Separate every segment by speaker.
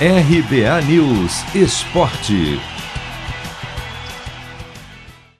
Speaker 1: RBA News Esporte.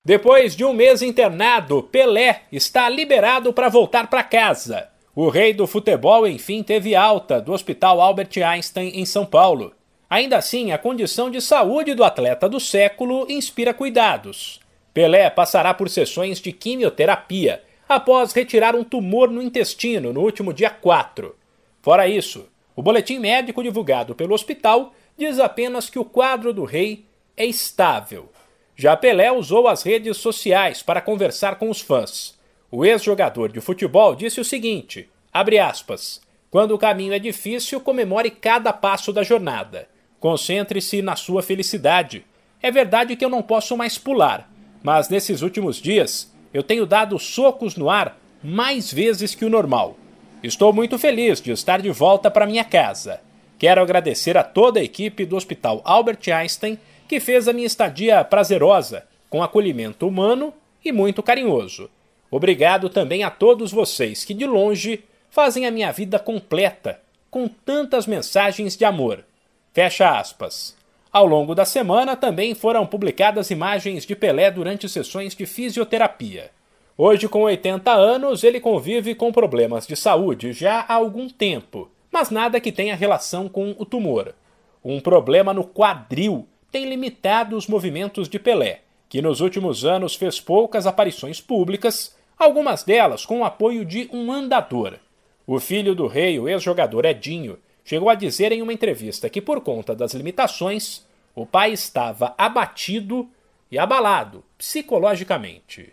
Speaker 2: Depois de um mês internado, Pelé está liberado para voltar para casa. O rei do futebol, enfim, teve alta do Hospital Albert Einstein em São Paulo. Ainda assim, a condição de saúde do atleta do século inspira cuidados. Pelé passará por sessões de quimioterapia após retirar um tumor no intestino no último dia 4. Fora isso, o boletim médico divulgado pelo hospital diz apenas que o quadro do rei é estável. Já Pelé usou as redes sociais para conversar com os fãs. O ex-jogador de futebol disse o seguinte: aspas, quando o caminho é difícil, comemore cada passo da jornada. Concentre-se na sua felicidade. É verdade que eu não posso mais pular, mas nesses últimos dias eu tenho dado socos no ar mais vezes que o normal. Estou muito feliz de estar de volta para minha casa. Quero agradecer a toda a equipe do Hospital Albert Einstein que fez a minha estadia prazerosa, com acolhimento humano e muito carinhoso. Obrigado também a todos vocês que de longe fazem a minha vida completa, com tantas mensagens de amor. Fecha aspas. Ao longo da semana também foram publicadas imagens de Pelé durante sessões de fisioterapia. Hoje, com 80 anos, ele convive com problemas de saúde já há algum tempo, mas nada que tenha relação com o tumor. Um problema no quadril tem limitado os movimentos de Pelé, que nos últimos anos fez poucas aparições públicas, algumas delas com o apoio de um andador. O filho do rei, o ex-jogador Edinho, chegou a dizer em uma entrevista que, por conta das limitações, o pai estava abatido e abalado psicologicamente.